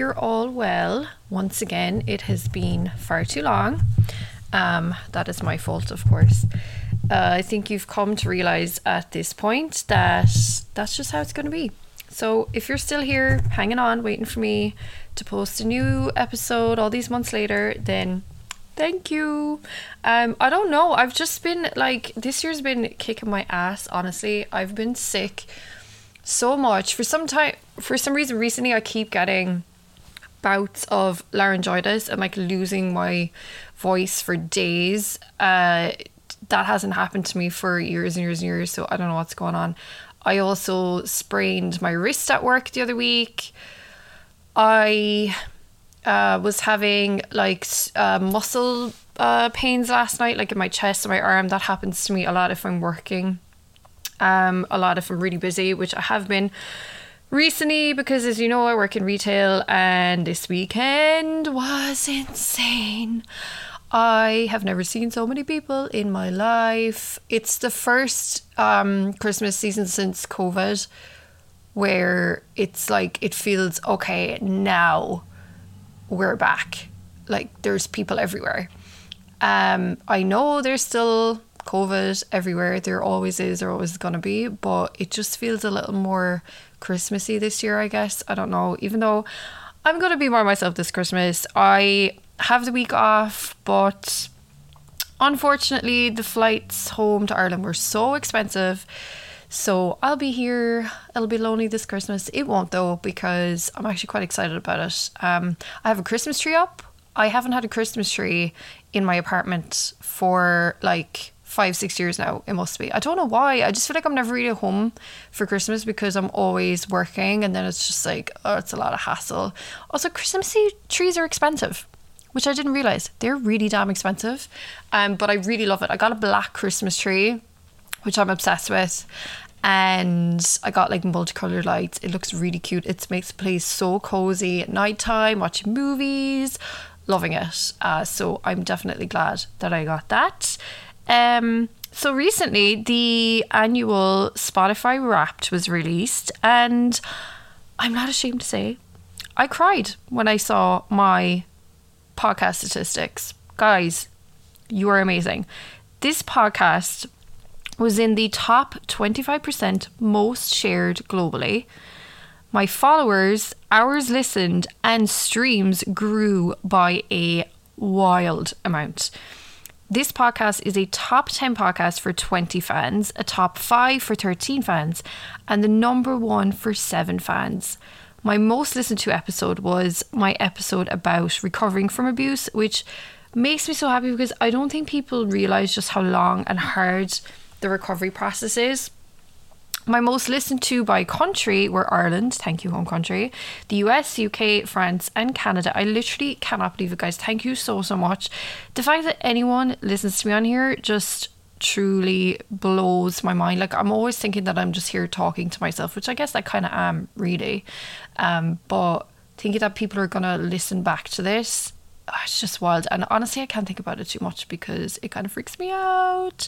you're all well. Once again, it has been far too long. Um, that is my fault, of course. Uh, I think you've come to realize at this point that that's just how it's going to be. So if you're still here, hanging on, waiting for me to post a new episode all these months later, then thank you. Um, I don't know. I've just been like this year's been kicking my ass. Honestly, I've been sick so much for some time. For some reason, recently I keep getting bouts of laryngitis and like losing my voice for days. Uh, that hasn't happened to me for years and years and years. So I don't know what's going on. I also sprained my wrist at work the other week. I uh, was having like uh, muscle uh, pains last night, like in my chest and my arm. That happens to me a lot if I'm working. Um, a lot if I'm really busy, which I have been recently because, as you know, I work in retail, and this weekend was insane. I have never seen so many people in my life. It's the first um, Christmas season since COVID where it's like it feels okay now we're back. Like there's people everywhere. Um, I know there's still COVID everywhere. There always is, there always going to be, but it just feels a little more Christmassy this year, I guess. I don't know. Even though I'm going to be more myself this Christmas, I have the week off, but unfortunately, the flights home to Ireland were so expensive. So I'll be here. It'll be lonely this Christmas. It won't though because I'm actually quite excited about it. Um, I have a Christmas tree up. I haven't had a Christmas tree in my apartment for like five, six years now. It must be. I don't know why. I just feel like I'm never really home for Christmas because I'm always working, and then it's just like, oh, it's a lot of hassle. Also, Christmas trees are expensive which I didn't realize. They're really damn expensive. Um, but I really love it. I got a black Christmas tree, which I'm obsessed with. And I got like multicolored lights. It looks really cute. It makes the place so cozy at nighttime, watching movies, loving it. Uh, so I'm definitely glad that I got that. Um, so recently, the annual Spotify Wrapped was released, and I'm not ashamed to say, I cried when I saw my podcast statistics. Guys, you are amazing. This podcast was in the top 25% most shared globally. My followers, hours listened, and streams grew by a wild amount. This podcast is a top 10 podcast for 20 fans, a top 5 for 13 fans, and the number one for 7 fans. My most listened to episode was my episode about recovering from abuse, which makes me so happy because I don't think people realize just how long and hard the recovery process is. My most listened to by country were Ireland, thank you, home country, the US, UK, France, and Canada. I literally cannot believe it, guys. Thank you so, so much. The fact that anyone listens to me on here just truly blows my mind. Like I'm always thinking that I'm just here talking to myself, which I guess I kind of am really. Um, but thinking that people are gonna listen back to this, oh, it's just wild. And honestly, I can't think about it too much because it kind of freaks me out.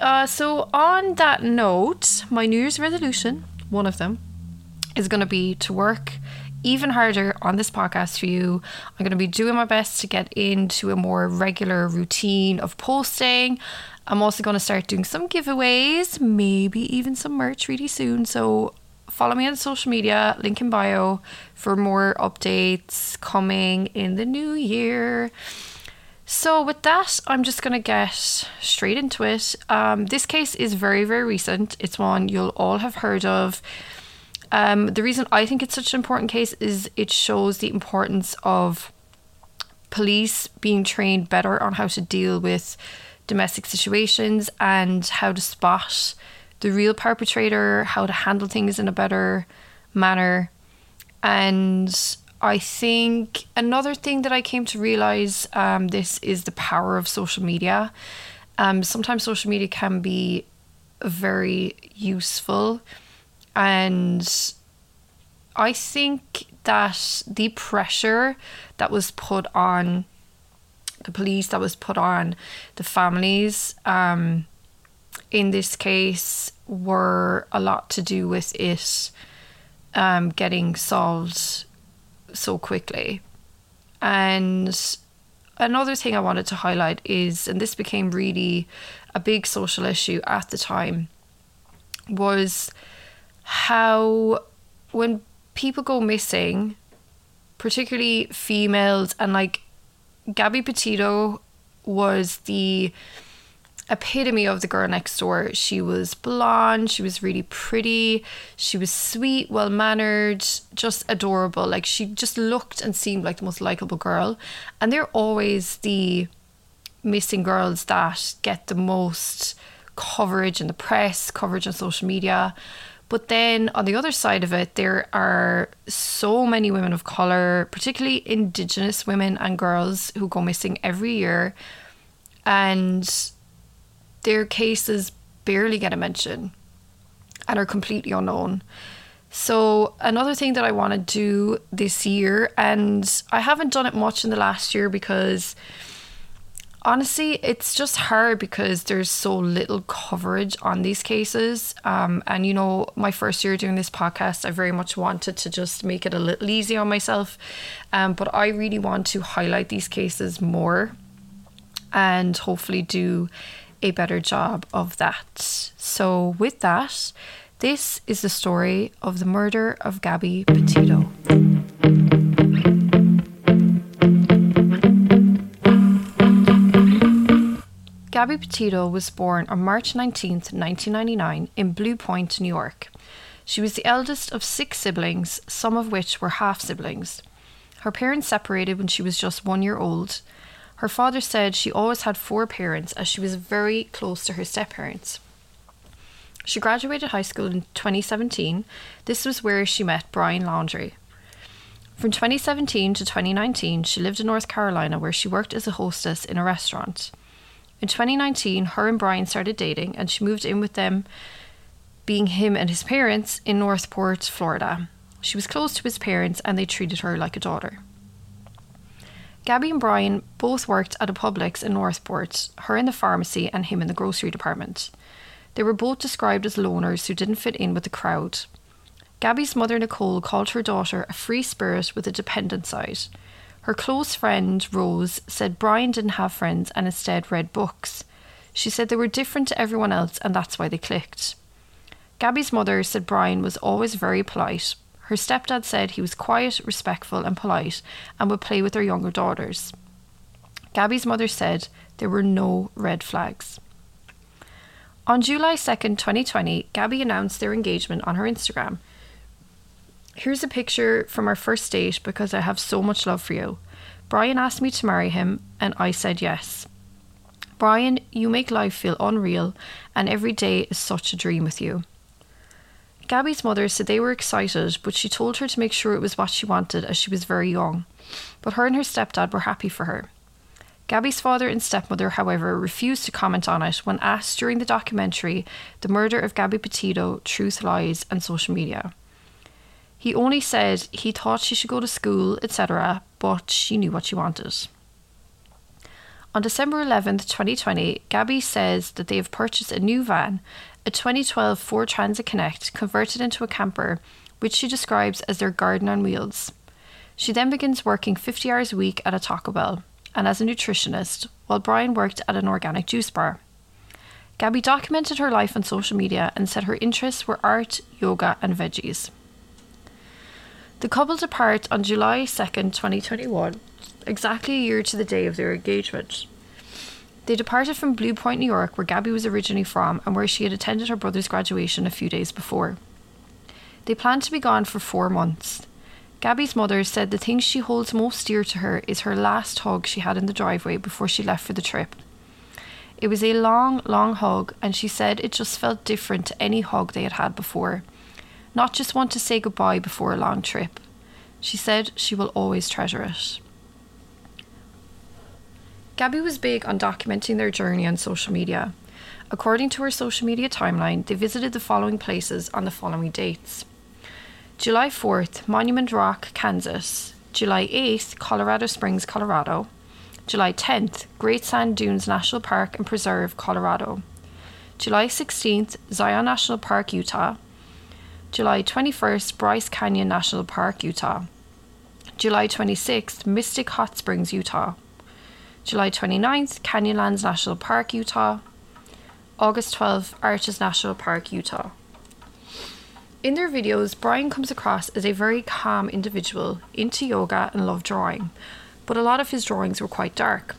Uh, so on that note, my New Year's resolution, one of them, is going to be to work even harder on this podcast for you. I'm going to be doing my best to get into a more regular routine of posting I'm also going to start doing some giveaways, maybe even some merch really soon. So follow me on social media, link in bio for more updates coming in the new year. So, with that, I'm just going to get straight into it. Um, this case is very, very recent. It's one you'll all have heard of. Um, the reason I think it's such an important case is it shows the importance of police being trained better on how to deal with domestic situations and how to spot the real perpetrator, how to handle things in a better manner. And I think another thing that I came to realize um, this is the power of social media. Um, sometimes social media can be very useful, and I think that the pressure that was put on the police that was put on the families um, in this case were a lot to do with it um, getting solved so quickly. And another thing I wanted to highlight is, and this became really a big social issue at the time, was how when people go missing, particularly females, and like Gabby Petito was the epitome of the girl next door. She was blonde, she was really pretty, she was sweet, well mannered, just adorable. Like she just looked and seemed like the most likable girl. And they're always the missing girls that get the most coverage in the press, coverage on social media. But then on the other side of it, there are so many women of colour, particularly Indigenous women and girls who go missing every year. And their cases barely get a mention and are completely unknown. So, another thing that I want to do this year, and I haven't done it much in the last year because honestly, it's just hard because there's so little coverage on these cases. Um, and, you know, my first year doing this podcast, I very much wanted to just make it a little easier on myself. Um, but I really want to highlight these cases more and hopefully do a better job of that. So, with that, this is the story of the murder of Gabby Petito. Gabby Petito was born on March 19, 1999, in Blue Point, New York. She was the eldest of six siblings, some of which were half siblings. Her parents separated when she was just one year old, her father said she always had four parents as she was very close to her step parents. She graduated high school in 2017. This was where she met Brian Laundrie. From 2017 to 2019, she lived in North Carolina where she worked as a hostess in a restaurant. In 2019, her and Brian started dating and she moved in with them, being him and his parents, in Northport, Florida. She was close to his parents and they treated her like a daughter. Gabby and Brian both worked at a Publix in Northport, her in the pharmacy and him in the grocery department. They were both described as loners who didn't fit in with the crowd. Gabby's mother, Nicole, called her daughter a free spirit with a dependent side. Her close friend, Rose, said Brian didn't have friends and instead read books. She said they were different to everyone else and that's why they clicked. Gabby's mother said Brian was always very polite, her stepdad said he was quiet, respectful, and polite and would play with their younger daughters. Gabby's mother said there were no red flags. On July 2nd, 2020, Gabby announced their engagement on her Instagram. Here's a picture from our first date because I have so much love for you. Brian asked me to marry him, and I said yes. Brian, you make life feel unreal, and every day is such a dream with you. Gabby's mother said they were excited, but she told her to make sure it was what she wanted as she was very young. But her and her stepdad were happy for her. Gabby's father and stepmother, however, refused to comment on it when asked during the documentary The Murder of Gabby Petito Truth, Lies, and Social Media. He only said he thought she should go to school, etc., but she knew what she wanted. On December 11th, 2020, Gabby says that they have purchased a new van a 2012 Ford Transit Connect converted into a camper, which she describes as their garden on wheels. She then begins working 50 hours a week at a Taco Bell and as a nutritionist, while Brian worked at an organic juice bar. Gabby documented her life on social media and said her interests were art, yoga, and veggies. The couple depart on July 2nd, 2021, exactly a year to the day of their engagement. They departed from Blue Point, New York, where Gabby was originally from and where she had attended her brother's graduation a few days before. They planned to be gone for four months. Gabby's mother said the thing she holds most dear to her is her last hug she had in the driveway before she left for the trip. It was a long, long hug, and she said it just felt different to any hug they had had before. Not just want to say goodbye before a long trip. She said she will always treasure it. Gabby was big on documenting their journey on social media. According to her social media timeline, they visited the following places on the following dates July 4th, Monument Rock, Kansas. July 8th, Colorado Springs, Colorado. July 10th, Great Sand Dunes National Park and Preserve, Colorado. July 16th, Zion National Park, Utah. July 21st, Bryce Canyon National Park, Utah. July 26th, Mystic Hot Springs, Utah. July 29th, Canyonlands National Park, Utah. August 12th, Arches National Park, Utah. In their videos, Brian comes across as a very calm individual, into yoga and loved drawing, but a lot of his drawings were quite dark.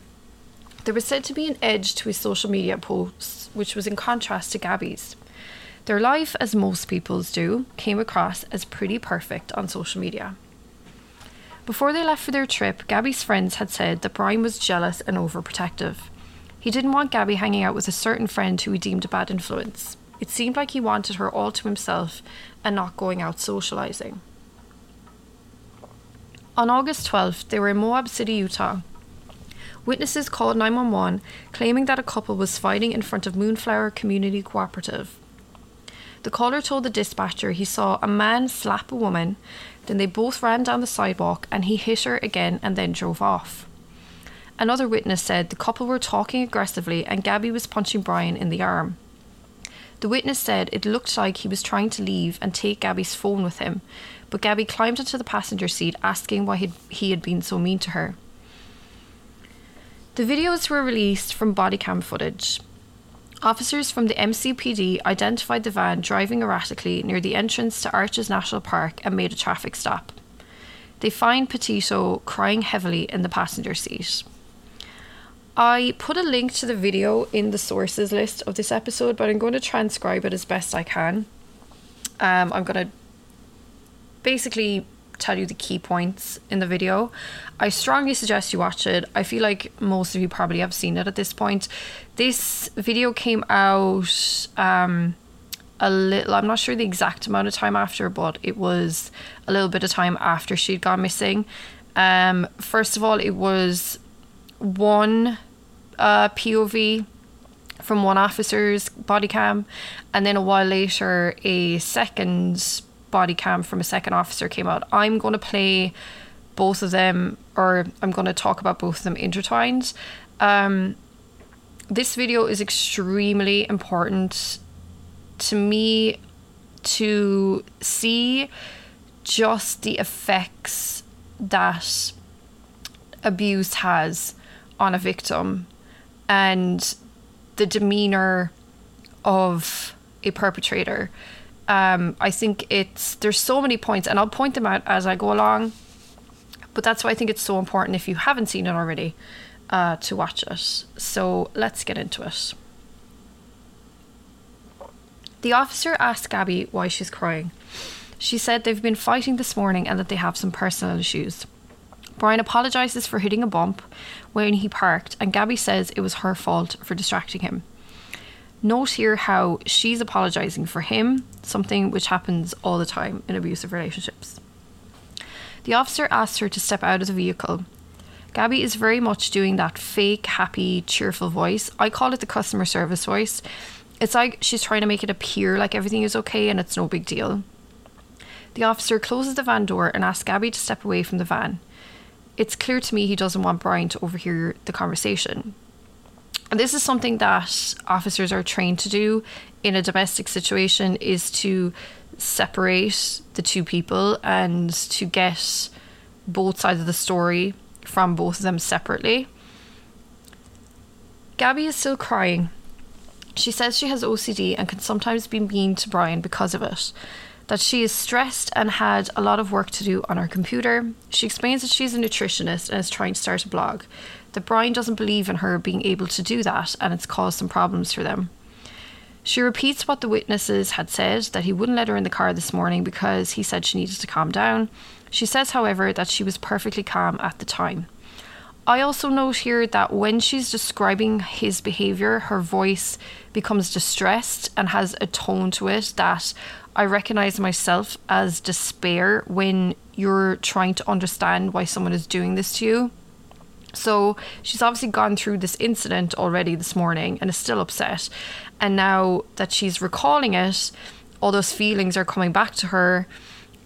There was said to be an edge to his social media posts, which was in contrast to Gabby's. Their life, as most people's do, came across as pretty perfect on social media. Before they left for their trip, Gabby's friends had said that Brian was jealous and overprotective. He didn't want Gabby hanging out with a certain friend who he deemed a bad influence. It seemed like he wanted her all to himself and not going out socializing. On August 12th, they were in Moab City, Utah. Witnesses called 911 claiming that a couple was fighting in front of Moonflower Community Cooperative. The caller told the dispatcher he saw a man slap a woman, then they both ran down the sidewalk and he hit her again and then drove off. Another witness said the couple were talking aggressively and Gabby was punching Brian in the arm. The witness said it looked like he was trying to leave and take Gabby's phone with him, but Gabby climbed into the passenger seat asking why he had been so mean to her. The videos were released from body cam footage. Officers from the MCPD identified the van driving erratically near the entrance to Arches National Park and made a traffic stop. They find Petito crying heavily in the passenger seat. I put a link to the video in the sources list of this episode, but I'm going to transcribe it as best I can. Um, I'm going to basically tell you the key points in the video. I strongly suggest you watch it. I feel like most of you probably have seen it at this point. This video came out um, a little, I'm not sure the exact amount of time after, but it was a little bit of time after she'd gone missing. Um, first of all, it was one uh, POV from one officer's body cam, and then a while later, a second body cam from a second officer came out. I'm going to play both of them, or I'm going to talk about both of them intertwined. Um, this video is extremely important to me to see just the effects that abuse has on a victim and the demeanor of a perpetrator. Um, I think it's there's so many points, and I'll point them out as I go along. But that's why I think it's so important if you haven't seen it already uh, to watch it. So let's get into it. The officer asked Gabby why she's crying. She said they've been fighting this morning and that they have some personal issues. Brian apologises for hitting a bump when he parked, and Gabby says it was her fault for distracting him. Note here how she's apologising for him, something which happens all the time in abusive relationships. The officer asks her to step out of the vehicle. Gabby is very much doing that fake, happy, cheerful voice. I call it the customer service voice. It's like she's trying to make it appear like everything is okay and it's no big deal. The officer closes the van door and asks Gabby to step away from the van it's clear to me he doesn't want Brian to overhear the conversation. And this is something that officers are trained to do in a domestic situation is to separate the two people and to get both sides of the story from both of them separately. Gabby is still crying. She says she has OCD and can sometimes be mean to Brian because of it that she is stressed and had a lot of work to do on her computer. She explains that she's a nutritionist and is trying to start a blog. That Brian doesn't believe in her being able to do that and it's caused some problems for them. She repeats what the witnesses had said that he wouldn't let her in the car this morning because he said she needed to calm down. She says, however, that she was perfectly calm at the time. I also note here that when she's describing his behaviour, her voice becomes distressed and has a tone to it that I recognize myself as despair when you're trying to understand why someone is doing this to you. So she's obviously gone through this incident already this morning and is still upset. And now that she's recalling it, all those feelings are coming back to her.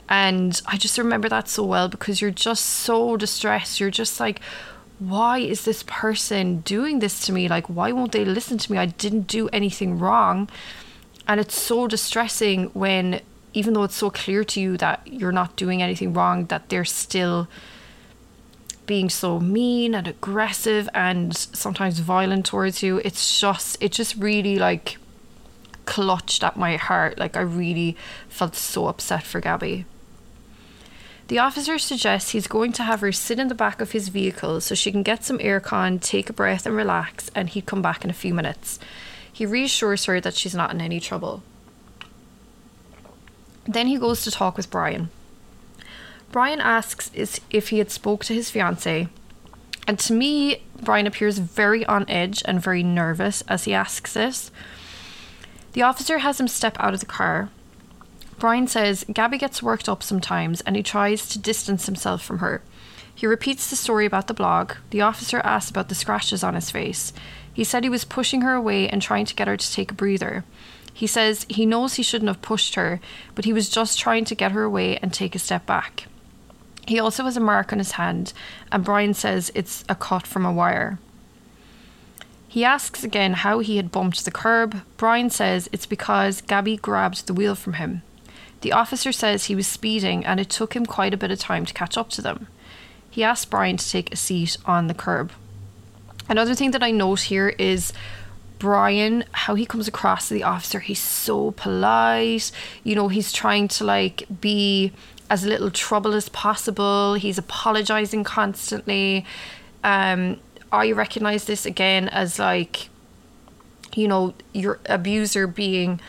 And I just remember that so well because you're just so distressed. You're just like, why is this person doing this to me? Like, why won't they listen to me? I didn't do anything wrong. And it's so distressing when, even though it's so clear to you that you're not doing anything wrong, that they're still being so mean and aggressive and sometimes violent towards you. It's just, it just really like clutched at my heart. Like I really felt so upset for Gabby. The officer suggests he's going to have her sit in the back of his vehicle so she can get some aircon, take a breath, and relax, and he'd come back in a few minutes. He reassures her that she's not in any trouble. Then he goes to talk with Brian. Brian asks if he had spoke to his fiance, and to me, Brian appears very on edge and very nervous as he asks this. The officer has him step out of the car, Brian says Gabby gets worked up sometimes and he tries to distance himself from her. He repeats the story about the blog. The officer asks about the scratches on his face. He said he was pushing her away and trying to get her to take a breather. He says he knows he shouldn't have pushed her, but he was just trying to get her away and take a step back. He also has a mark on his hand, and Brian says it's a cut from a wire. He asks again how he had bumped the curb. Brian says it's because Gabby grabbed the wheel from him. The officer says he was speeding and it took him quite a bit of time to catch up to them. He asked Brian to take a seat on the curb. Another thing that I note here is Brian, how he comes across to the officer. He's so polite. You know, he's trying to like be as little trouble as possible. He's apologizing constantly. Um, I recognize this again as like, you know, your abuser being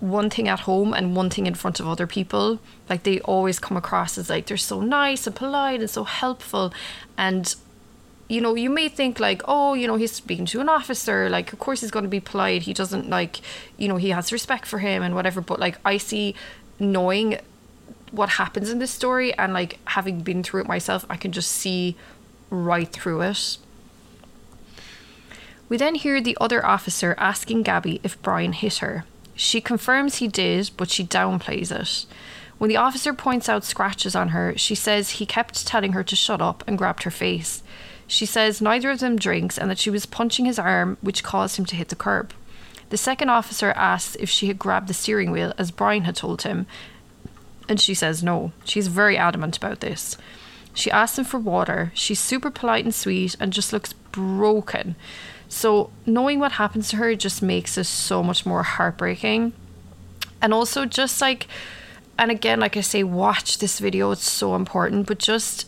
one thing at home and one thing in front of other people. Like they always come across as like they're so nice and polite and so helpful. And you know, you may think like, oh, you know, he's speaking to an officer, like of course he's gonna be polite. He doesn't like you know, he has respect for him and whatever. But like I see knowing what happens in this story and like having been through it myself, I can just see right through it. We then hear the other officer asking Gabby if Brian hit her. She confirms he did, but she downplays it. When the officer points out scratches on her, she says he kept telling her to shut up and grabbed her face. She says neither of them drinks and that she was punching his arm, which caused him to hit the curb. The second officer asks if she had grabbed the steering wheel, as Brian had told him, and she says no. She's very adamant about this. She asks him for water. She's super polite and sweet and just looks broken. So knowing what happens to her just makes it so much more heartbreaking. And also just like and again like I say watch this video it's so important but just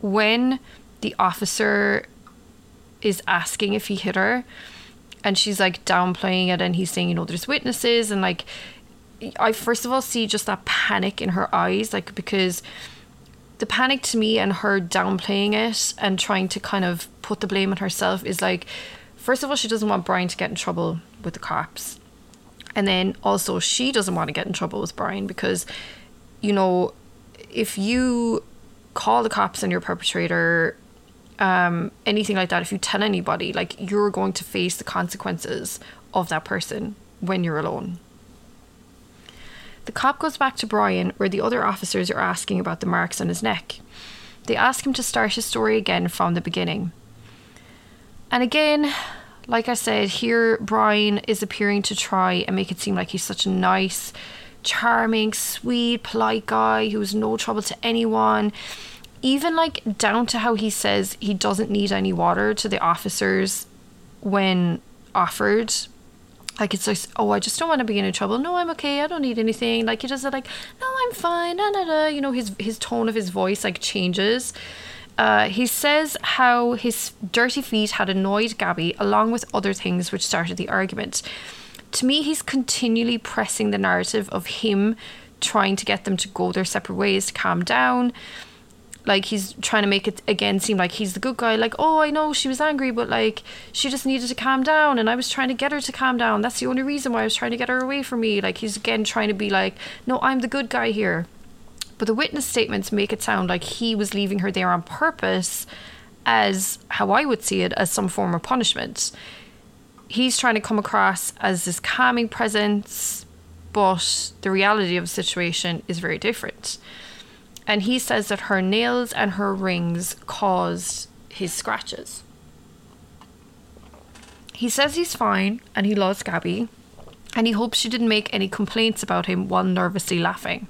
when the officer is asking if he hit her and she's like downplaying it and he's saying you know there's witnesses and like I first of all see just that panic in her eyes like because the panic to me and her downplaying it and trying to kind of put the blame on herself is like first of all she doesn't want Brian to get in trouble with the cops. And then also she doesn't want to get in trouble with Brian because you know if you call the cops on your perpetrator um, anything like that if you tell anybody like you're going to face the consequences of that person when you're alone the cop goes back to Brian, where the other officers are asking about the marks on his neck. They ask him to start his story again from the beginning. And again, like I said, here Brian is appearing to try and make it seem like he's such a nice, charming, sweet, polite guy who is no trouble to anyone. Even like down to how he says he doesn't need any water to the officers when offered like it's like oh i just don't want to be in any trouble. No i'm okay. I don't need anything. Like he just said like no i'm fine. Da, da, da. you know his his tone of his voice like changes. Uh, he says how his dirty feet had annoyed Gabby along with other things which started the argument. To me, he's continually pressing the narrative of him trying to get them to go their separate ways to calm down like he's trying to make it again seem like he's the good guy. Like oh i know she was angry but like she just needed to calm down and i was trying to get her to calm down. That's the only reason why i was trying to get her away from me. Like he's again trying to be like no i'm the good guy here. But the witness statements make it sound like he was leaving her there on purpose as how i would see it as some form of punishment. He's trying to come across as this calming presence but the reality of the situation is very different and he says that her nails and her rings caused his scratches. He says he's fine and he loves Gabby, and he hopes she didn't make any complaints about him while nervously laughing.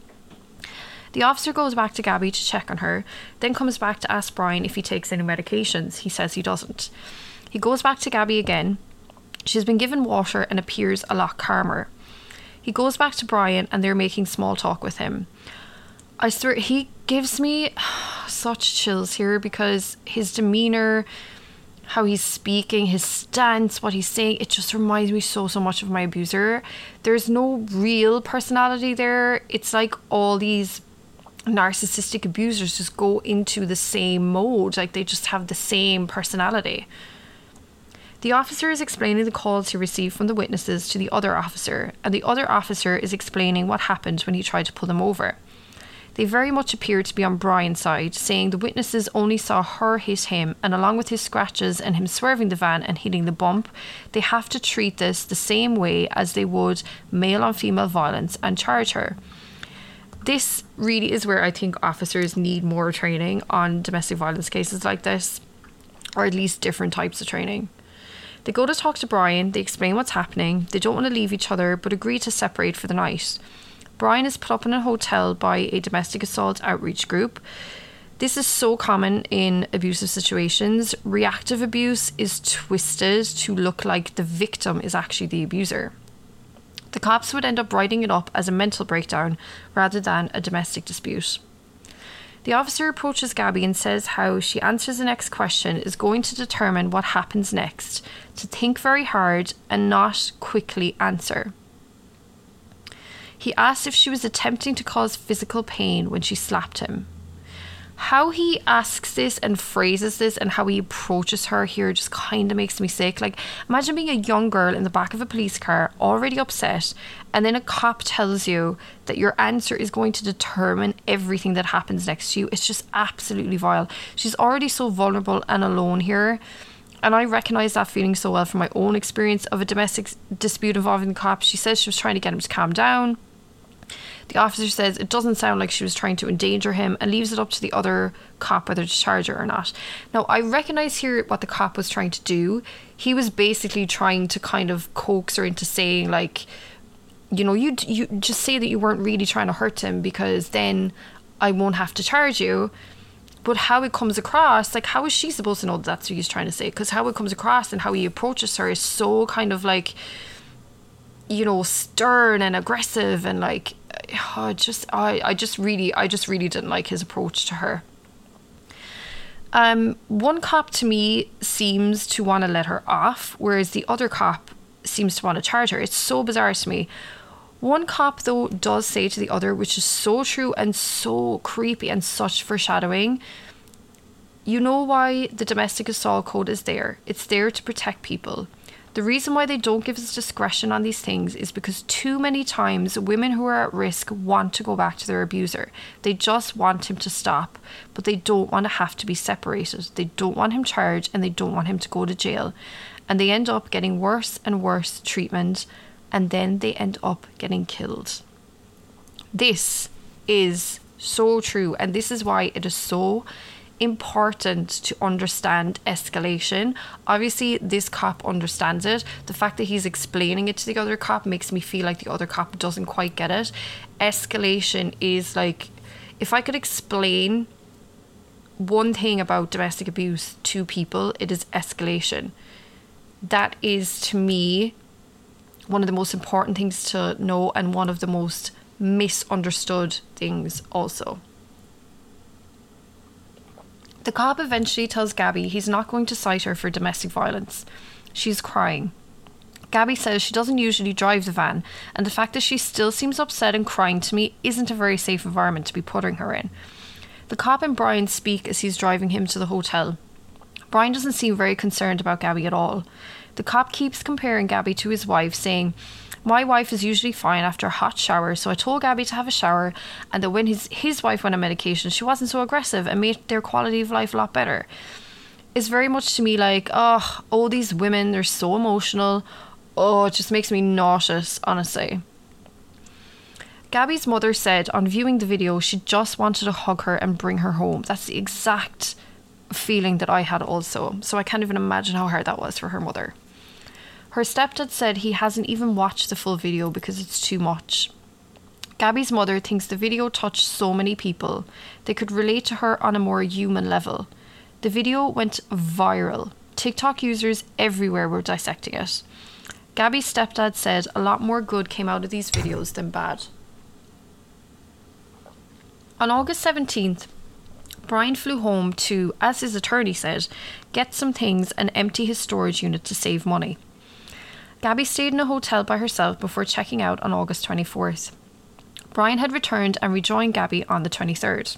The officer goes back to Gabby to check on her, then comes back to ask Brian if he takes any medications. He says he doesn't. He goes back to Gabby again. She's been given water and appears a lot calmer. He goes back to Brian and they're making small talk with him. I swear, he gives me such chills here because his demeanor, how he's speaking, his stance, what he's saying, it just reminds me so, so much of my abuser. There's no real personality there. It's like all these narcissistic abusers just go into the same mode, like they just have the same personality. The officer is explaining the calls he received from the witnesses to the other officer, and the other officer is explaining what happened when he tried to pull them over. They very much appeared to be on Brian's side, saying the witnesses only saw her hit him, and along with his scratches and him swerving the van and hitting the bump, they have to treat this the same way as they would male on female violence and charge her. This really is where I think officers need more training on domestic violence cases like this, or at least different types of training. They go to talk to Brian, they explain what's happening, they don't want to leave each other but agree to separate for the night. Brian is put up in a hotel by a domestic assault outreach group. This is so common in abusive situations. Reactive abuse is twisted to look like the victim is actually the abuser. The cops would end up writing it up as a mental breakdown rather than a domestic dispute. The officer approaches Gabby and says how she answers the next question is going to determine what happens next, to think very hard and not quickly answer. He asked if she was attempting to cause physical pain when she slapped him. How he asks this and phrases this and how he approaches her here just kind of makes me sick. Like, imagine being a young girl in the back of a police car, already upset, and then a cop tells you that your answer is going to determine everything that happens next to you. It's just absolutely vile. She's already so vulnerable and alone here. And I recognize that feeling so well from my own experience of a domestic dispute involving the cop. She says she was trying to get him to calm down the officer says it doesn't sound like she was trying to endanger him and leaves it up to the other cop whether to charge her or not. Now, I recognize here what the cop was trying to do. He was basically trying to kind of coax her into saying, like, you know, you you just say that you weren't really trying to hurt him because then I won't have to charge you. But how it comes across, like, how is she supposed to know that that's what he's trying to say? Because how it comes across and how he approaches her is so kind of like, you know, stern and aggressive and like oh, just I, I just really I just really didn't like his approach to her. Um, one cop to me seems to want to let her off, whereas the other cop seems to want to charge her. It's so bizarre to me. One cop, though, does say to the other, which is so true and so creepy and such foreshadowing. You know why the domestic assault code is there? It's there to protect people. The reason why they don't give us discretion on these things is because too many times women who are at risk want to go back to their abuser. They just want him to stop, but they don't want to have to be separated. They don't want him charged and they don't want him to go to jail. And they end up getting worse and worse treatment and then they end up getting killed. This is so true, and this is why it is so important to understand escalation. Obviously, this cop understands it. The fact that he's explaining it to the other cop makes me feel like the other cop doesn't quite get it. Escalation is like if I could explain one thing about domestic abuse to people, it is escalation. That is to me one of the most important things to know and one of the most misunderstood things also. The cop eventually tells Gabby he's not going to cite her for domestic violence. She's crying. Gabby says she doesn't usually drive the van, and the fact that she still seems upset and crying to me isn't a very safe environment to be putting her in. The cop and Brian speak as he's driving him to the hotel. Brian doesn't seem very concerned about Gabby at all. The cop keeps comparing Gabby to his wife, saying, my wife is usually fine after a hot shower, so I told Gabby to have a shower, and that when his, his wife went on medication, she wasn't so aggressive and made their quality of life a lot better. It's very much to me like, oh, all these women, they're so emotional. Oh, it just makes me nauseous, honestly. Gabby's mother said on viewing the video she just wanted to hug her and bring her home. That's the exact feeling that I had also. So I can't even imagine how hard that was for her mother. Her stepdad said he hasn't even watched the full video because it's too much. Gabby's mother thinks the video touched so many people. They could relate to her on a more human level. The video went viral. TikTok users everywhere were dissecting it. Gabby's stepdad said a lot more good came out of these videos than bad. On August 17th, Brian flew home to, as his attorney said, get some things and empty his storage unit to save money. Gabby stayed in a hotel by herself before checking out on August 24th. Brian had returned and rejoined Gabby on the 23rd.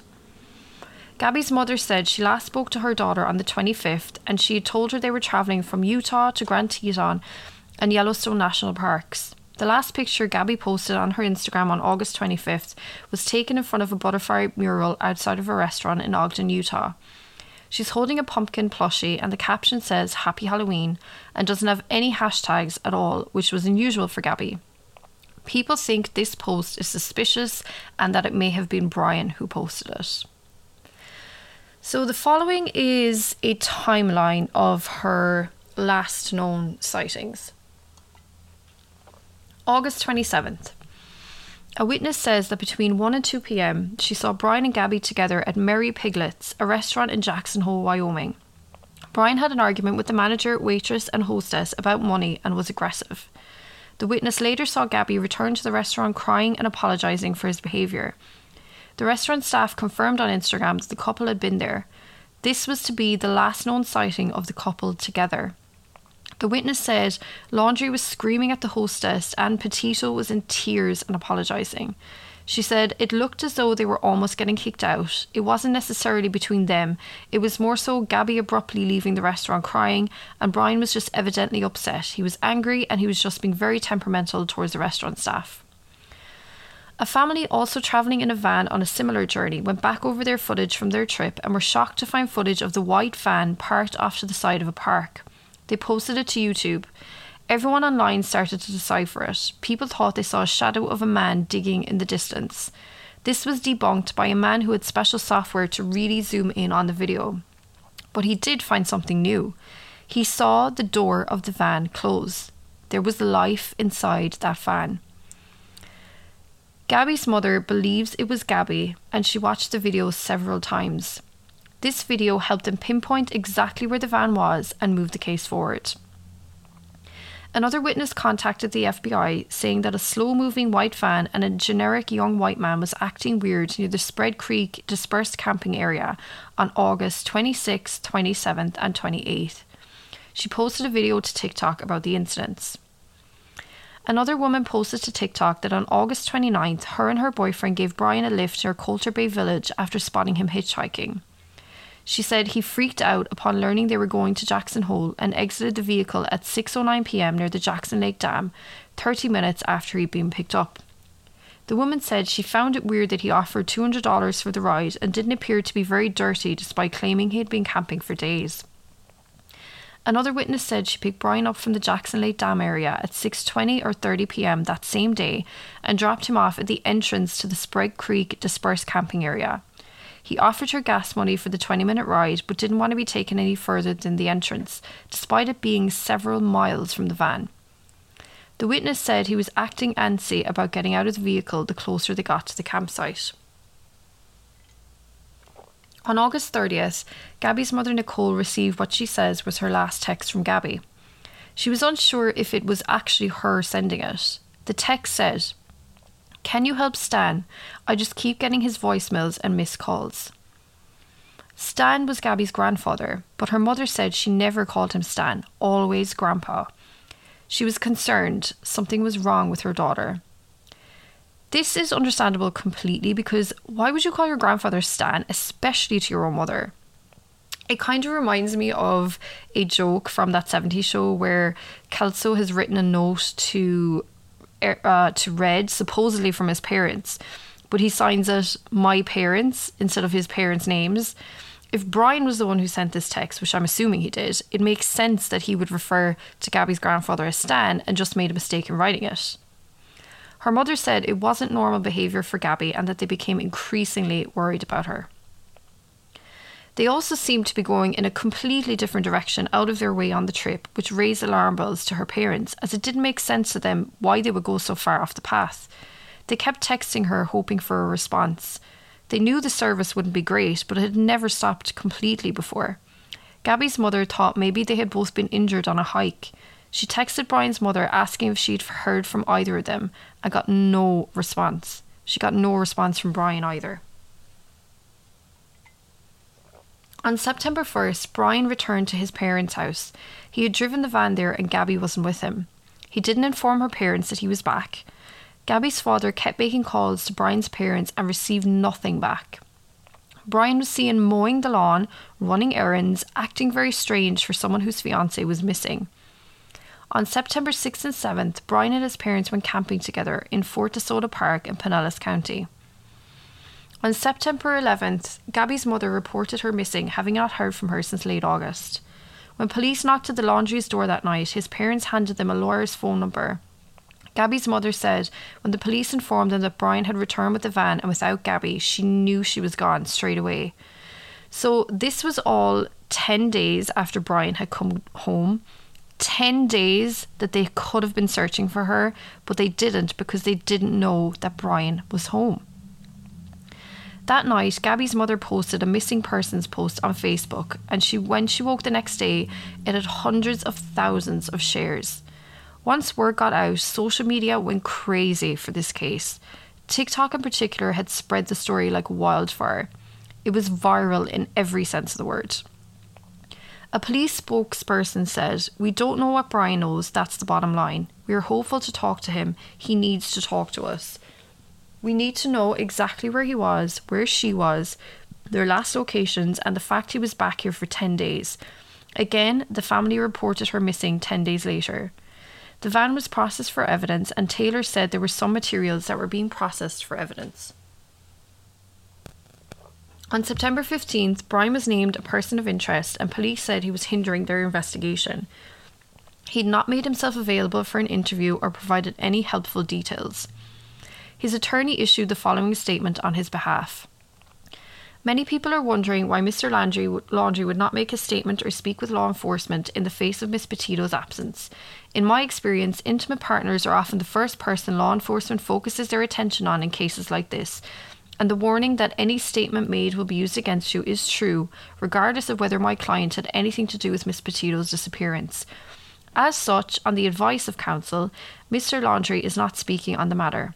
Gabby's mother said she last spoke to her daughter on the 25th and she had told her they were travelling from Utah to Grand Teton and Yellowstone National Parks. The last picture Gabby posted on her Instagram on August 25th was taken in front of a butterfly mural outside of a restaurant in Ogden, Utah. She's holding a pumpkin plushie, and the caption says Happy Halloween and doesn't have any hashtags at all, which was unusual for Gabby. People think this post is suspicious and that it may have been Brian who posted it. So, the following is a timeline of her last known sightings. August 27th. A witness says that between 1 and 2 pm, she saw Brian and Gabby together at Merry Piglets, a restaurant in Jackson Hole, Wyoming. Brian had an argument with the manager, waitress, and hostess about money and was aggressive. The witness later saw Gabby return to the restaurant crying and apologising for his behaviour. The restaurant staff confirmed on Instagram that the couple had been there. This was to be the last known sighting of the couple together. The witness said Laundrie was screaming at the hostess and Petito was in tears and apologising. She said it looked as though they were almost getting kicked out. It wasn't necessarily between them, it was more so Gabby abruptly leaving the restaurant crying, and Brian was just evidently upset. He was angry and he was just being very temperamental towards the restaurant staff. A family also travelling in a van on a similar journey went back over their footage from their trip and were shocked to find footage of the white van parked off to the side of a park. They posted it to YouTube. Everyone online started to decipher it. People thought they saw a shadow of a man digging in the distance. This was debunked by a man who had special software to really zoom in on the video. But he did find something new. He saw the door of the van close. There was life inside that van. Gabby's mother believes it was Gabby and she watched the video several times. This video helped them pinpoint exactly where the van was and move the case forward. Another witness contacted the FBI saying that a slow moving white van and a generic young white man was acting weird near the Spread Creek dispersed camping area on August 26th, 27th, and 28th. She posted a video to TikTok about the incidents. Another woman posted to TikTok that on August 29th, her and her boyfriend gave Brian a lift near Colter Bay Village after spotting him hitchhiking. She said he freaked out upon learning they were going to Jackson Hole and exited the vehicle at 6:09 p.m. near the Jackson Lake Dam, 30 minutes after he'd been picked up. The woman said she found it weird that he offered $200 for the ride and didn't appear to be very dirty despite claiming he had been camping for days. Another witness said she picked Brian up from the Jackson Lake Dam area at 6:20 or 30 p.m. that same day and dropped him off at the entrance to the Spread Creek dispersed camping area. He offered her gas money for the 20 minute ride, but didn't want to be taken any further than the entrance, despite it being several miles from the van. The witness said he was acting antsy about getting out of the vehicle the closer they got to the campsite. On August 30th, Gabby's mother Nicole received what she says was her last text from Gabby. She was unsure if it was actually her sending it. The text said, can you help Stan? I just keep getting his voicemails and missed calls. Stan was Gabby's grandfather, but her mother said she never called him Stan, always Grandpa. She was concerned something was wrong with her daughter. This is understandable completely because why would you call your grandfather Stan, especially to your own mother? It kind of reminds me of a joke from that 70s show where Kelso has written a note to uh, to Red, supposedly from his parents, but he signs it my parents instead of his parents' names. If Brian was the one who sent this text, which I'm assuming he did, it makes sense that he would refer to Gabby's grandfather as Stan and just made a mistake in writing it. Her mother said it wasn't normal behaviour for Gabby and that they became increasingly worried about her. They also seemed to be going in a completely different direction out of their way on the trip, which raised alarm bells to her parents, as it didn't make sense to them why they would go so far off the path. They kept texting her, hoping for a response. They knew the service wouldn't be great, but it had never stopped completely before. Gabby's mother thought maybe they had both been injured on a hike. She texted Brian's mother asking if she'd heard from either of them and got no response. She got no response from Brian either. On September 1st, Brian returned to his parents' house. He had driven the van there and Gabby wasn't with him. He didn't inform her parents that he was back. Gabby's father kept making calls to Brian's parents and received nothing back. Brian was seen mowing the lawn, running errands, acting very strange for someone whose fiance was missing. On September 6th and 7th, Brian and his parents went camping together in Fort DeSoto Park in Pinellas County. On September 11th, Gabby's mother reported her missing, having not heard from her since late August. When police knocked at the Laundrie's door that night, his parents handed them a lawyer's phone number. Gabby's mother said when the police informed them that Brian had returned with the van and without Gabby, she knew she was gone straight away. So this was all 10 days after Brian had come home. 10 days that they could have been searching for her, but they didn't because they didn't know that Brian was home. That night, Gabby's mother posted a missing persons post on Facebook, and she when she woke the next day, it had hundreds of thousands of shares. Once word got out, social media went crazy for this case. TikTok in particular had spread the story like wildfire. It was viral in every sense of the word. A police spokesperson said, We don't know what Brian knows, that's the bottom line. We are hopeful to talk to him. He needs to talk to us. We need to know exactly where he was, where she was, their last locations, and the fact he was back here for 10 days. Again, the family reported her missing 10 days later. The van was processed for evidence, and Taylor said there were some materials that were being processed for evidence. On September 15th, Brian was named a person of interest, and police said he was hindering their investigation. He had not made himself available for an interview or provided any helpful details. His attorney issued the following statement on his behalf. Many people are wondering why Mr. Landry, Laundrie would not make a statement or speak with law enforcement in the face of Miss Petito's absence. In my experience, intimate partners are often the first person law enforcement focuses their attention on in cases like this, and the warning that any statement made will be used against you is true, regardless of whether my client had anything to do with Miss Petito's disappearance. As such, on the advice of counsel, Mr. Laundrie is not speaking on the matter.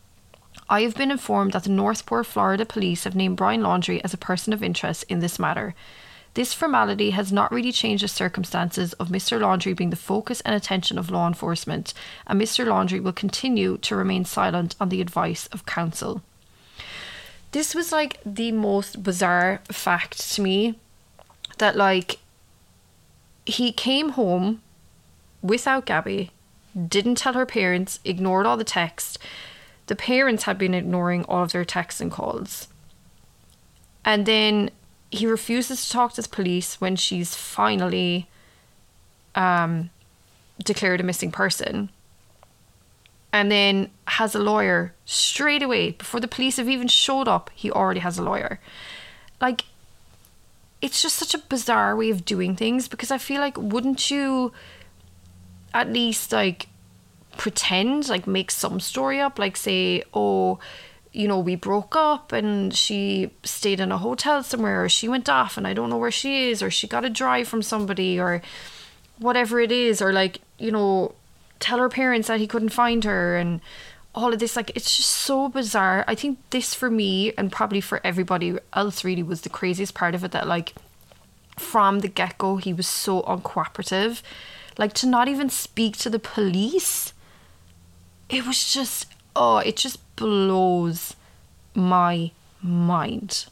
I have been informed that the North Port, Florida police have named Brian Laundrie as a person of interest in this matter. This formality has not really changed the circumstances of Mr. Laundrie being the focus and attention of law enforcement, and Mr. Laundrie will continue to remain silent on the advice of counsel. This was like the most bizarre fact to me that, like, he came home without Gabby, didn't tell her parents, ignored all the text, the parents had been ignoring all of their texts and calls. And then he refuses to talk to the police when she's finally um, declared a missing person. And then has a lawyer straight away before the police have even showed up. He already has a lawyer. Like, it's just such a bizarre way of doing things because I feel like, wouldn't you at least like pretend, like make some story up, like say, oh, you know, we broke up and she stayed in a hotel somewhere, or she went off and I don't know where she is, or she got a drive from somebody, or whatever it is, or like, you know, tell her parents that he couldn't find her and all of this. Like, it's just so bizarre. I think this for me, and probably for everybody else, really was the craziest part of it that, like, from the get go, he was so uncooperative. Like, to not even speak to the police it was just oh it just blows my mind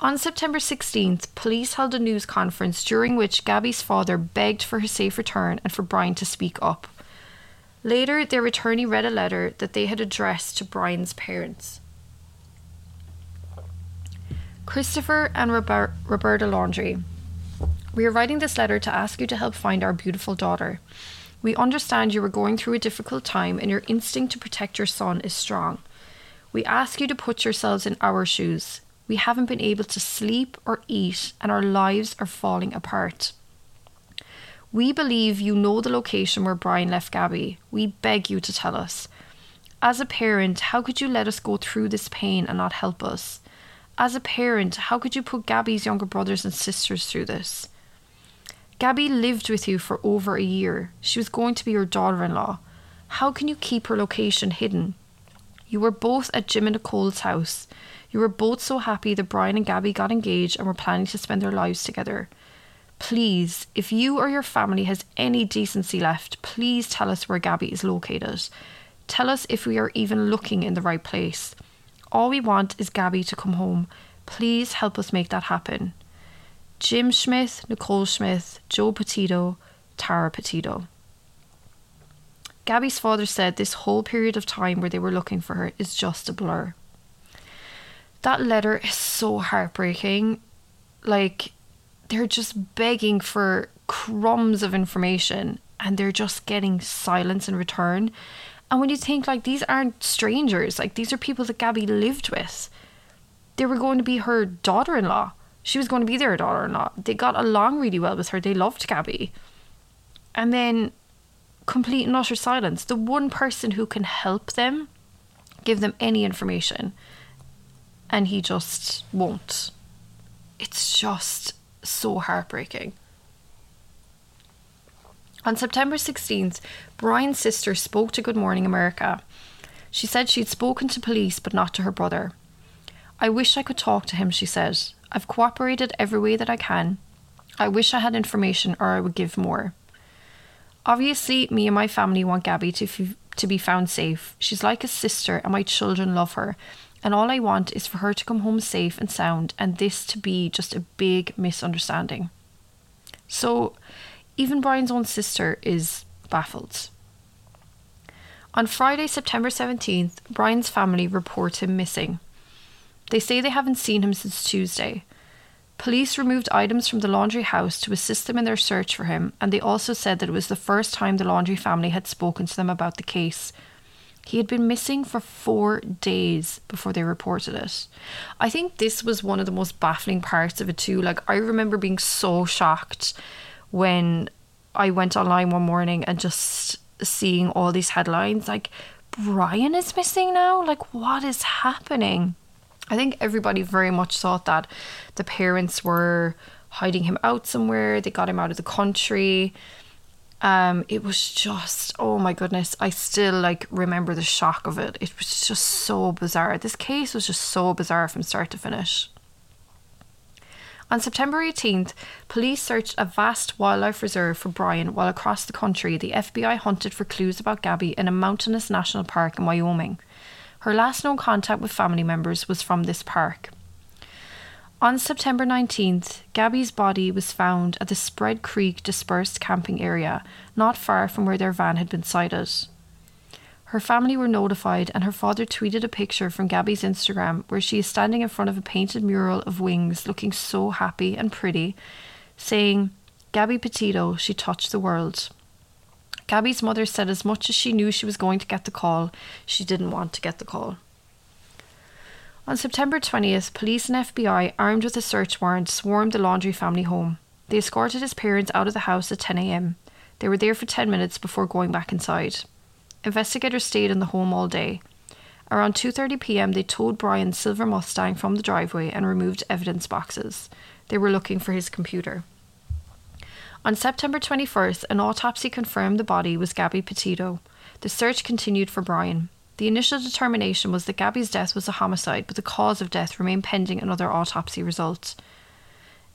on September 16th, police held a news conference during which Gabby's father begged for her safe return and for Brian to speak up. Later, their attorney read a letter that they had addressed to Brian's parents. Christopher and Robert- Roberta Laundrie, we are writing this letter to ask you to help find our beautiful daughter. We understand you are going through a difficult time and your instinct to protect your son is strong. We ask you to put yourselves in our shoes. We haven't been able to sleep or eat, and our lives are falling apart. We believe you know the location where Brian left Gabby. We beg you to tell us. As a parent, how could you let us go through this pain and not help us? As a parent, how could you put Gabby's younger brothers and sisters through this? Gabby lived with you for over a year. She was going to be your daughter in law. How can you keep her location hidden? You were both at Jim and Nicole's house. You were both so happy that Brian and Gabby got engaged and were planning to spend their lives together. Please, if you or your family has any decency left, please tell us where Gabby is located. Tell us if we are even looking in the right place. All we want is Gabby to come home. Please help us make that happen. Jim Smith, Nicole Smith, Joe Petito, Tara Petito. Gabby's father said this whole period of time where they were looking for her is just a blur. That letter is so heartbreaking. Like, they're just begging for crumbs of information and they're just getting silence in return. And when you think, like, these aren't strangers, like, these are people that Gabby lived with. They were going to be her daughter in law. She was going to be their daughter in law. They got along really well with her. They loved Gabby. And then complete and utter silence. The one person who can help them, give them any information, and he just won't. It's just so heartbreaking. On September 16th, Brian's sister spoke to Good Morning America. She said she'd spoken to police but not to her brother. I wish I could talk to him, she said. I've cooperated every way that I can. I wish I had information or I would give more. Obviously, me and my family want Gabby to, f- to be found safe. She's like a sister, and my children love her. And all I want is for her to come home safe and sound, and this to be just a big misunderstanding. So, even Brian's own sister is baffled. On Friday, September 17th, Brian's family report him missing. They say they haven't seen him since Tuesday. Police removed items from the Laundrie house to assist them in their search for him, and they also said that it was the first time the Laundrie family had spoken to them about the case. He had been missing for four days before they reported it. I think this was one of the most baffling parts of it, too. Like, I remember being so shocked when I went online one morning and just seeing all these headlines like, Brian is missing now? Like, what is happening? I think everybody very much thought that the parents were hiding him out somewhere, they got him out of the country. Um it was just oh my goodness i still like remember the shock of it. It was just so bizarre. This case was just so bizarre from start to finish. On September 18th, police searched a vast wildlife reserve for Brian while across the country the FBI hunted for clues about Gabby in a mountainous national park in Wyoming. Her last known contact with family members was from this park. On September 19th, Gabby's body was found at the Spread Creek dispersed camping area, not far from where their van had been sighted. Her family were notified, and her father tweeted a picture from Gabby's Instagram where she is standing in front of a painted mural of wings, looking so happy and pretty, saying, Gabby Petito, she touched the world. Gabby's mother said as much as she knew she was going to get the call, she didn't want to get the call. On September 20th, police and FBI, armed with a search warrant, swarmed the Laundrie family home. They escorted his parents out of the house at 10 am. They were there for 10 minutes before going back inside. Investigators stayed in the home all day. Around 2:30 p.m., they towed Brian's silver Mustang from the driveway and removed evidence boxes. They were looking for his computer. On September 21st, an autopsy confirmed the body was Gabby Petito. The search continued for Brian. The initial determination was that Gabby's death was a homicide, but the cause of death remained pending another autopsy result.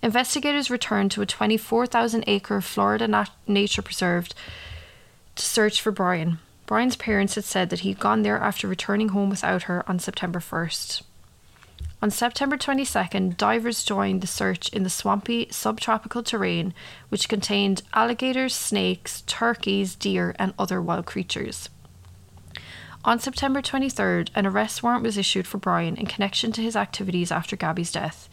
Investigators returned to a 24,000 acre Florida nat- nature preserve to search for Brian. Brian's parents had said that he'd gone there after returning home without her on September 1st. On September 22nd, divers joined the search in the swampy subtropical terrain, which contained alligators, snakes, turkeys, deer, and other wild creatures. On September 23rd, an arrest warrant was issued for Brian in connection to his activities after Gabby's death.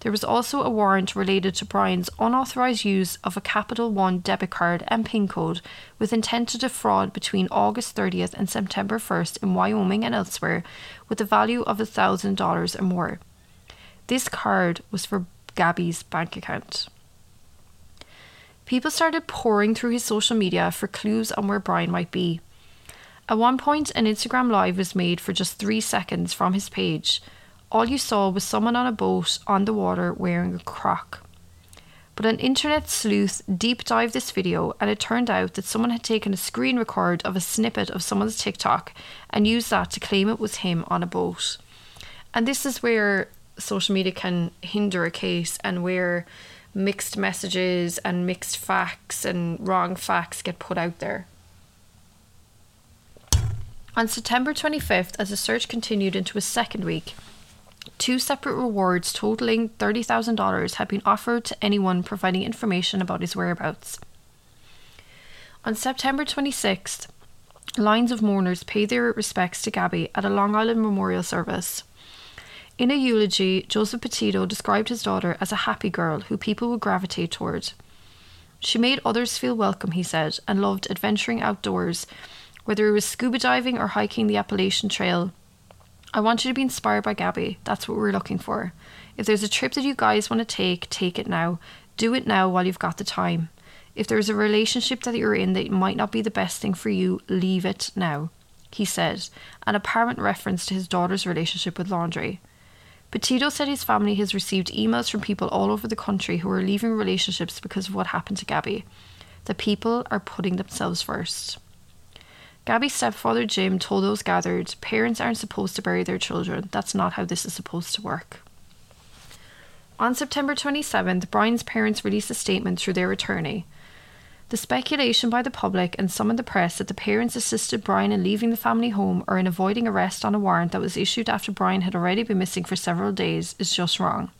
There was also a warrant related to Brian's unauthorised use of a Capital One debit card and PIN code with intent to defraud between August 30th and September 1st in Wyoming and elsewhere with a value of $1,000 or more. This card was for Gabby's bank account. People started pouring through his social media for clues on where Brian might be. At one point, an Instagram live was made for just three seconds from his page. All you saw was someone on a boat on the water wearing a croc. But an internet sleuth deep dived this video, and it turned out that someone had taken a screen record of a snippet of someone's TikTok and used that to claim it was him on a boat. And this is where social media can hinder a case and where mixed messages and mixed facts and wrong facts get put out there. On September 25th, as the search continued into a second week, two separate rewards totaling $30,000 had been offered to anyone providing information about his whereabouts. On September 26th, lines of mourners paid their respects to Gabby at a Long Island memorial service. In a eulogy, Joseph Petito described his daughter as a happy girl who people would gravitate toward. She made others feel welcome, he said, and loved adventuring outdoors, whether it was scuba diving or hiking the Appalachian Trail. I want you to be inspired by Gabby. That's what we're looking for. If there's a trip that you guys want to take, take it now. Do it now while you've got the time. If there's a relationship that you're in that might not be the best thing for you, leave it now, he said, an apparent reference to his daughter's relationship with Laundrie. Petito said his family has received emails from people all over the country who are leaving relationships because of what happened to Gabby. The people are putting themselves first. Gabby's stepfather Jim told those gathered, Parents aren't supposed to bury their children. That's not how this is supposed to work. On September 27th, Brian's parents released a statement through their attorney. The speculation by the public and some in the press that the parents assisted Brian in leaving the family home or in avoiding arrest on a warrant that was issued after Brian had already been missing for several days is just wrong.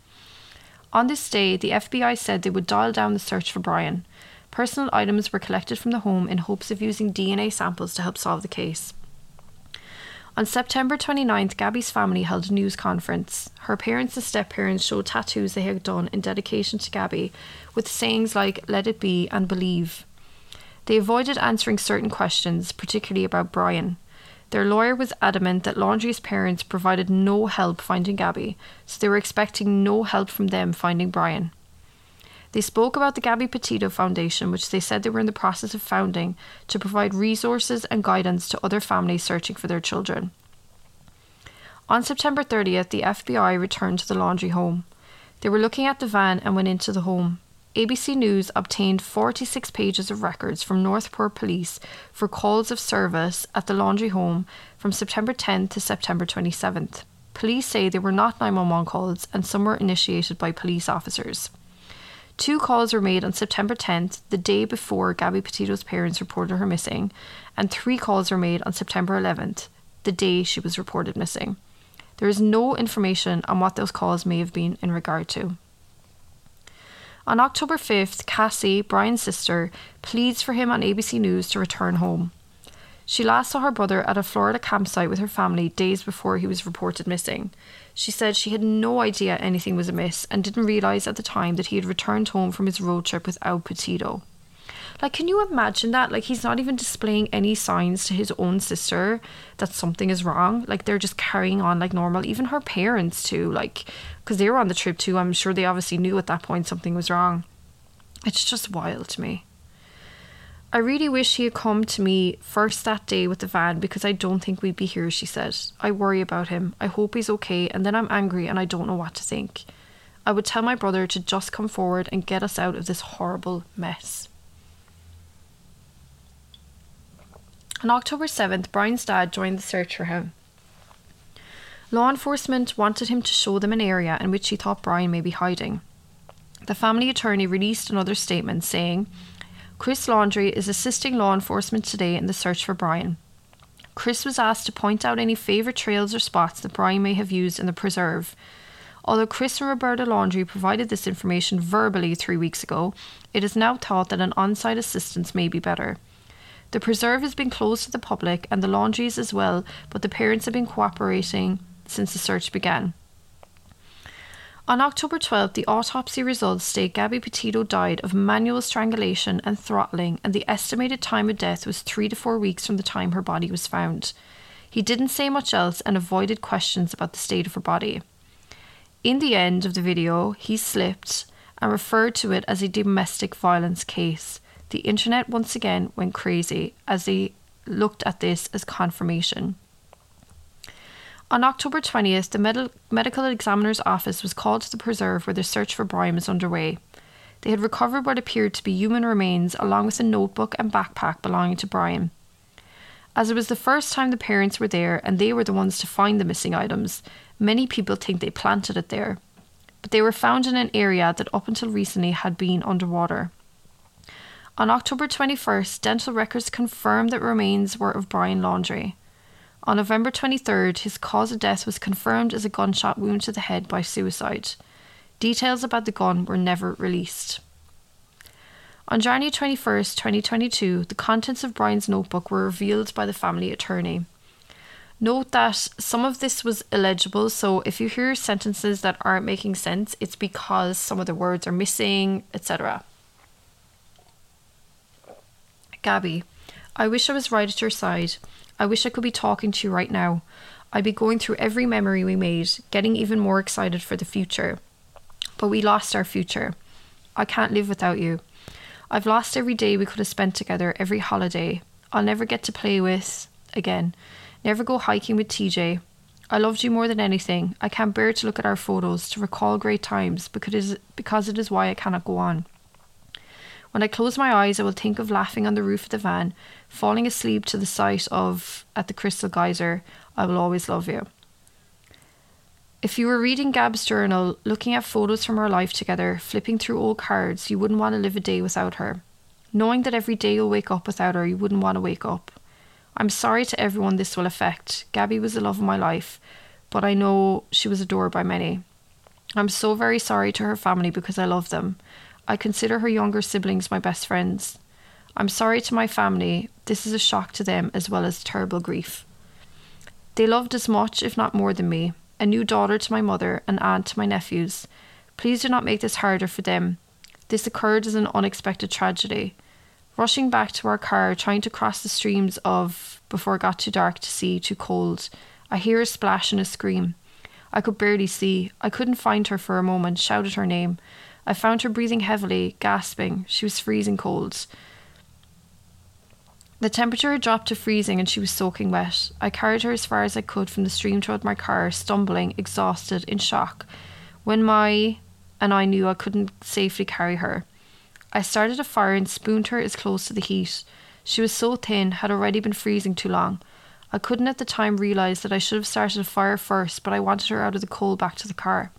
On this day, the FBI said they would dial down the search for Brian. Personal items were collected from the home in hopes of using DNA samples to help solve the case. On September 29th, Gabby's family held a news conference. Her parents and step parents showed tattoos they had done in dedication to Gabby, with sayings like let it be and believe. They avoided answering certain questions, particularly about Brian. Their lawyer was adamant that Laundrie's parents provided no help finding Gabby, so they were expecting no help from them finding Brian. They spoke about the Gabby Petito Foundation, which they said they were in the process of founding to provide resources and guidance to other families searching for their children. On September 30th, the FBI returned to the Laundrie home. They were looking at the van and went into the home. ABC News obtained 46 pages of records from North Port Police for calls of service at the Laundrie home from September 10th to September 27th. Police say they were not 911 calls and some were initiated by police officers. Two calls were made on September 10th, the day before Gabby Petito's parents reported her missing, and three calls were made on September 11th, the day she was reported missing. There is no information on what those calls may have been in regard to. On October 5th, Cassie, Brian's sister, pleads for him on ABC News to return home. She last saw her brother at a Florida campsite with her family days before he was reported missing. She said she had no idea anything was amiss and didn't realise at the time that he had returned home from his road trip without Petito. Like, can you imagine that? Like, he's not even displaying any signs to his own sister that something is wrong. Like, they're just carrying on like normal. Even her parents, too, like, because they were on the trip too. I'm sure they obviously knew at that point something was wrong. It's just wild to me. I really wish he had come to me first that day with the van because I don't think we'd be here, she said. I worry about him. I hope he's okay, and then I'm angry and I don't know what to think. I would tell my brother to just come forward and get us out of this horrible mess. On October 7th, Brian's dad joined the search for him. Law enforcement wanted him to show them an area in which he thought Brian may be hiding. The family attorney released another statement saying, Chris Laundrie is assisting law enforcement today in the search for Brian. Chris was asked to point out any favourite trails or spots that Brian may have used in the preserve. Although Chris and Roberta Laundrie provided this information verbally three weeks ago, it is now thought that an on site assistance may be better. The preserve has been closed to the public and the Laundries as well, but the parents have been cooperating since the search began. On October 12th, the autopsy results state Gabby Petito died of manual strangulation and throttling, and the estimated time of death was three to four weeks from the time her body was found. He didn't say much else and avoided questions about the state of her body. In the end of the video, he slipped and referred to it as a domestic violence case. The internet once again went crazy as they looked at this as confirmation. On October 20th, the med- medical examiner's office was called to the preserve where the search for Brian was underway. They had recovered what appeared to be human remains along with a notebook and backpack belonging to Brian. As it was the first time the parents were there and they were the ones to find the missing items, many people think they planted it there. But they were found in an area that up until recently had been underwater. On October 21st, dental records confirmed that remains were of Brian Laundrie. On November 23rd, his cause of death was confirmed as a gunshot wound to the head by suicide. Details about the gun were never released. On January 21st, 2022, the contents of Brian's notebook were revealed by the family attorney. Note that some of this was illegible, so if you hear sentences that aren't making sense, it's because some of the words are missing, etc. Gabby, I wish I was right at your side. I wish I could be talking to you right now. I'd be going through every memory we made, getting even more excited for the future. But we lost our future. I can't live without you. I've lost every day we could have spent together, every holiday. I'll never get to play with again. Never go hiking with TJ. I loved you more than anything. I can't bear to look at our photos, to recall great times, because it is, because it is why I cannot go on. When I close my eyes, I will think of laughing on the roof of the van, falling asleep to the sight of at the Crystal Geyser, I will always love you. If you were reading Gab's journal, looking at photos from our life together, flipping through old cards, you wouldn't want to live a day without her. Knowing that every day you'll wake up without her, you wouldn't want to wake up. I'm sorry to everyone this will affect. Gabby was the love of my life, but I know she was adored by many. I'm so very sorry to her family because I love them. I consider her younger siblings my best friends. I'm sorry to my family. This is a shock to them as well as terrible grief. They loved as much, if not more, than me. A new daughter to my mother, an aunt to my nephews. Please do not make this harder for them. This occurred as an unexpected tragedy. Rushing back to our car, trying to cross the streams of before it got too dark to see, too cold, I hear a splash and a scream. I could barely see. I couldn't find her for a moment, shouted her name. I found her breathing heavily, gasping. She was freezing cold. The temperature had dropped to freezing and she was soaking wet. I carried her as far as I could from the stream toward my car, stumbling, exhausted, in shock. When my and I knew I couldn't safely carry her. I started a fire and spooned her as close to the heat. She was so thin, had already been freezing too long. I couldn't at the time realise that I should have started a fire first, but I wanted her out of the cold back to the car.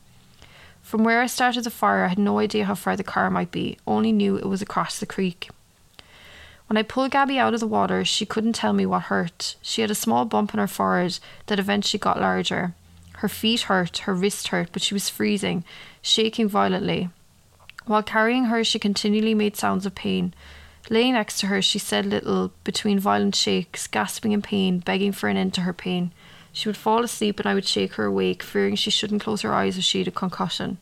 From where I started the fire, I had no idea how far the car might be, only knew it was across the creek. When I pulled Gabby out of the water, she couldn't tell me what hurt. She had a small bump on her forehead that eventually got larger. Her feet hurt, her wrist hurt, but she was freezing, shaking violently. While carrying her, she continually made sounds of pain. Laying next to her, she said little between violent shakes, gasping in pain, begging for an end to her pain. She would fall asleep and I would shake her awake, fearing she shouldn't close her eyes if she had a concussion.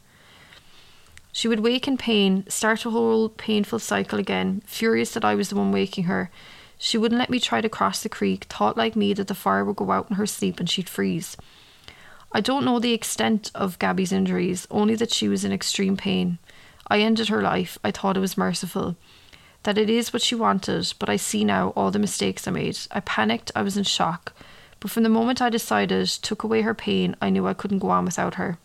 She would wake in pain, start a whole painful cycle again, furious that I was the one waking her. She wouldn't let me try to cross the creek, thought like me that the fire would go out in her sleep and she'd freeze. I don't know the extent of Gabby's injuries, only that she was in extreme pain. I ended her life. I thought it was merciful. That it is what she wanted, but I see now all the mistakes I made. I panicked, I was in shock. But from the moment I decided, took away her pain, I knew I couldn't go on without her.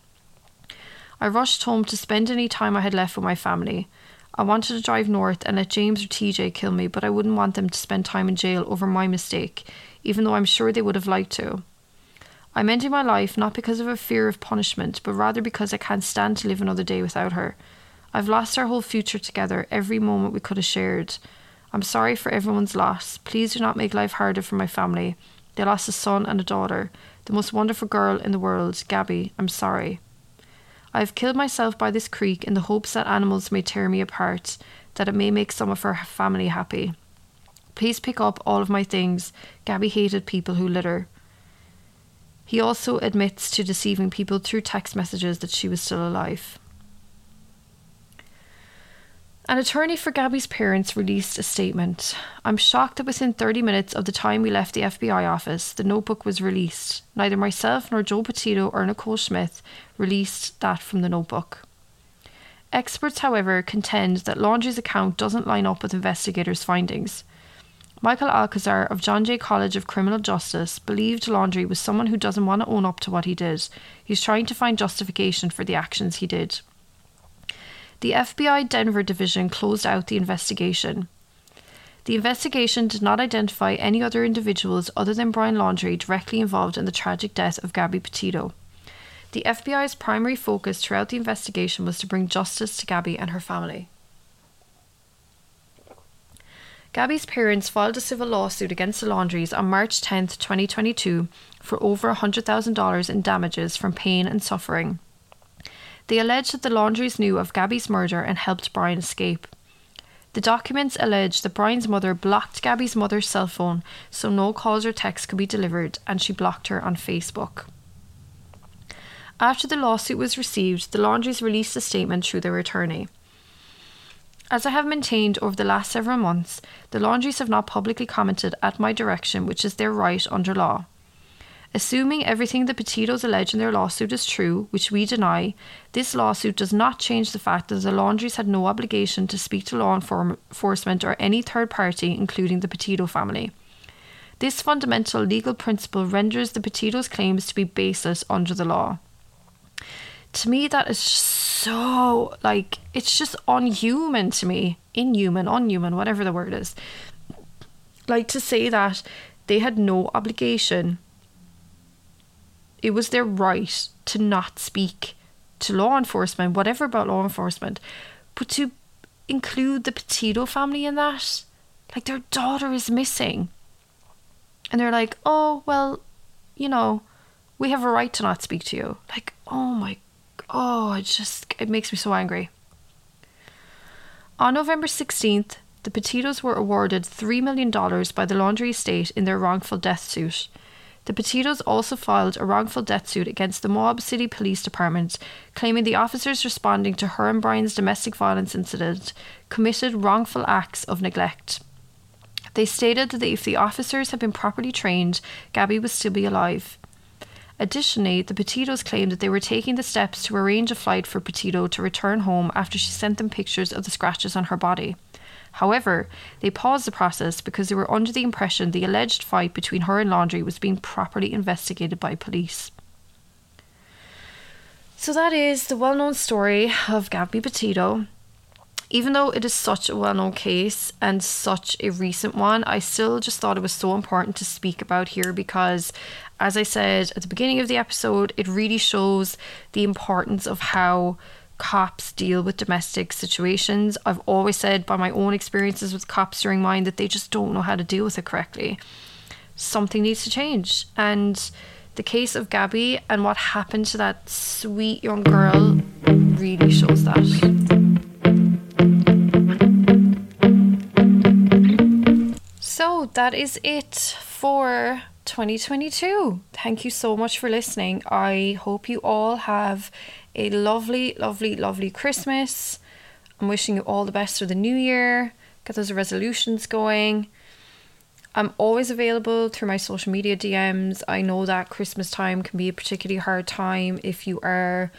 I rushed home to spend any time I had left with my family. I wanted to drive north and let James or TJ kill me, but I wouldn't want them to spend time in jail over my mistake, even though I'm sure they would have liked to. I'm ending my life not because of a fear of punishment, but rather because I can't stand to live another day without her. I've lost our whole future together, every moment we could have shared. I'm sorry for everyone's loss. Please do not make life harder for my family. They lost a son and a daughter, the most wonderful girl in the world, Gabby. I'm sorry. I have killed myself by this creek in the hopes that animals may tear me apart, that it may make some of her family happy. Please pick up all of my things. Gabby hated people who litter. He also admits to deceiving people through text messages that she was still alive. An attorney for Gabby's parents released a statement. I'm shocked that within 30 minutes of the time we left the FBI office, the notebook was released. Neither myself nor Joe Petito or Nicole Smith released that from the notebook. Experts, however, contend that Laundrie's account doesn't line up with investigators' findings. Michael Alcazar of John Jay College of Criminal Justice believed Laundrie was someone who doesn't want to own up to what he did. He's trying to find justification for the actions he did. The FBI Denver division closed out the investigation. The investigation did not identify any other individuals other than Brian Laundrie directly involved in the tragic death of Gabby Petito. The FBI's primary focus throughout the investigation was to bring justice to Gabby and her family. Gabby's parents filed a civil lawsuit against the Laundries on March 10, 2022, for over $100,000 in damages from pain and suffering. They alleged that the Laundries knew of Gabby's murder and helped Brian escape. The documents allege that Brian's mother blocked Gabby's mother's cell phone so no calls or texts could be delivered, and she blocked her on Facebook. After the lawsuit was received, the Laundries released a statement through their attorney. As I have maintained over the last several months, the Laundries have not publicly commented at my direction, which is their right under law. Assuming everything the Petitos allege in their lawsuit is true, which we deny, this lawsuit does not change the fact that the Laundries had no obligation to speak to law enforcement or any third party, including the Petito family. This fundamental legal principle renders the Petitos' claims to be baseless under the law. To me, that is so like it's just unhuman to me, inhuman, unhuman, whatever the word is. Like to say that they had no obligation. It was their right to not speak to law enforcement, whatever about law enforcement, but to include the Petito family in that, like their daughter is missing. And they're like, oh, well, you know, we have a right to not speak to you. Like, oh my oh, it just it makes me so angry. On November 16th, the Petitos were awarded $3 million by the Laundrie estate in their wrongful death suit. The Petitos also filed a wrongful death suit against the Moab City Police Department, claiming the officers responding to her and Brian's domestic violence incident committed wrongful acts of neglect. They stated that if the officers had been properly trained, Gabby would still be alive. Additionally, the Petitos claimed that they were taking the steps to arrange a flight for Petito to return home after she sent them pictures of the scratches on her body. However, they paused the process because they were under the impression the alleged fight between her and Laundrie was being properly investigated by police. So that is the well known story of Gabby Petito. Even though it is such a well known case and such a recent one, I still just thought it was so important to speak about here because as I said at the beginning of the episode, it really shows the importance of how cops deal with domestic situations. I've always said by my own experiences with cops during mine that they just don't know how to deal with it correctly. Something needs to change. And the case of Gabby and what happened to that sweet young girl really shows that. So that is it for 2022. Thank you so much for listening. I hope you all have a lovely, lovely, lovely Christmas. I'm wishing you all the best for the new year. Get those resolutions going. I'm always available through my social media DMs. I know that Christmas time can be a particularly hard time if you are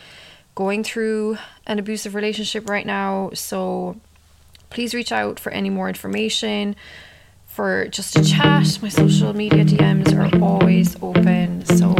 going through an abusive relationship right now. So please reach out for any more information for just a chat. My social media DMs are always open. So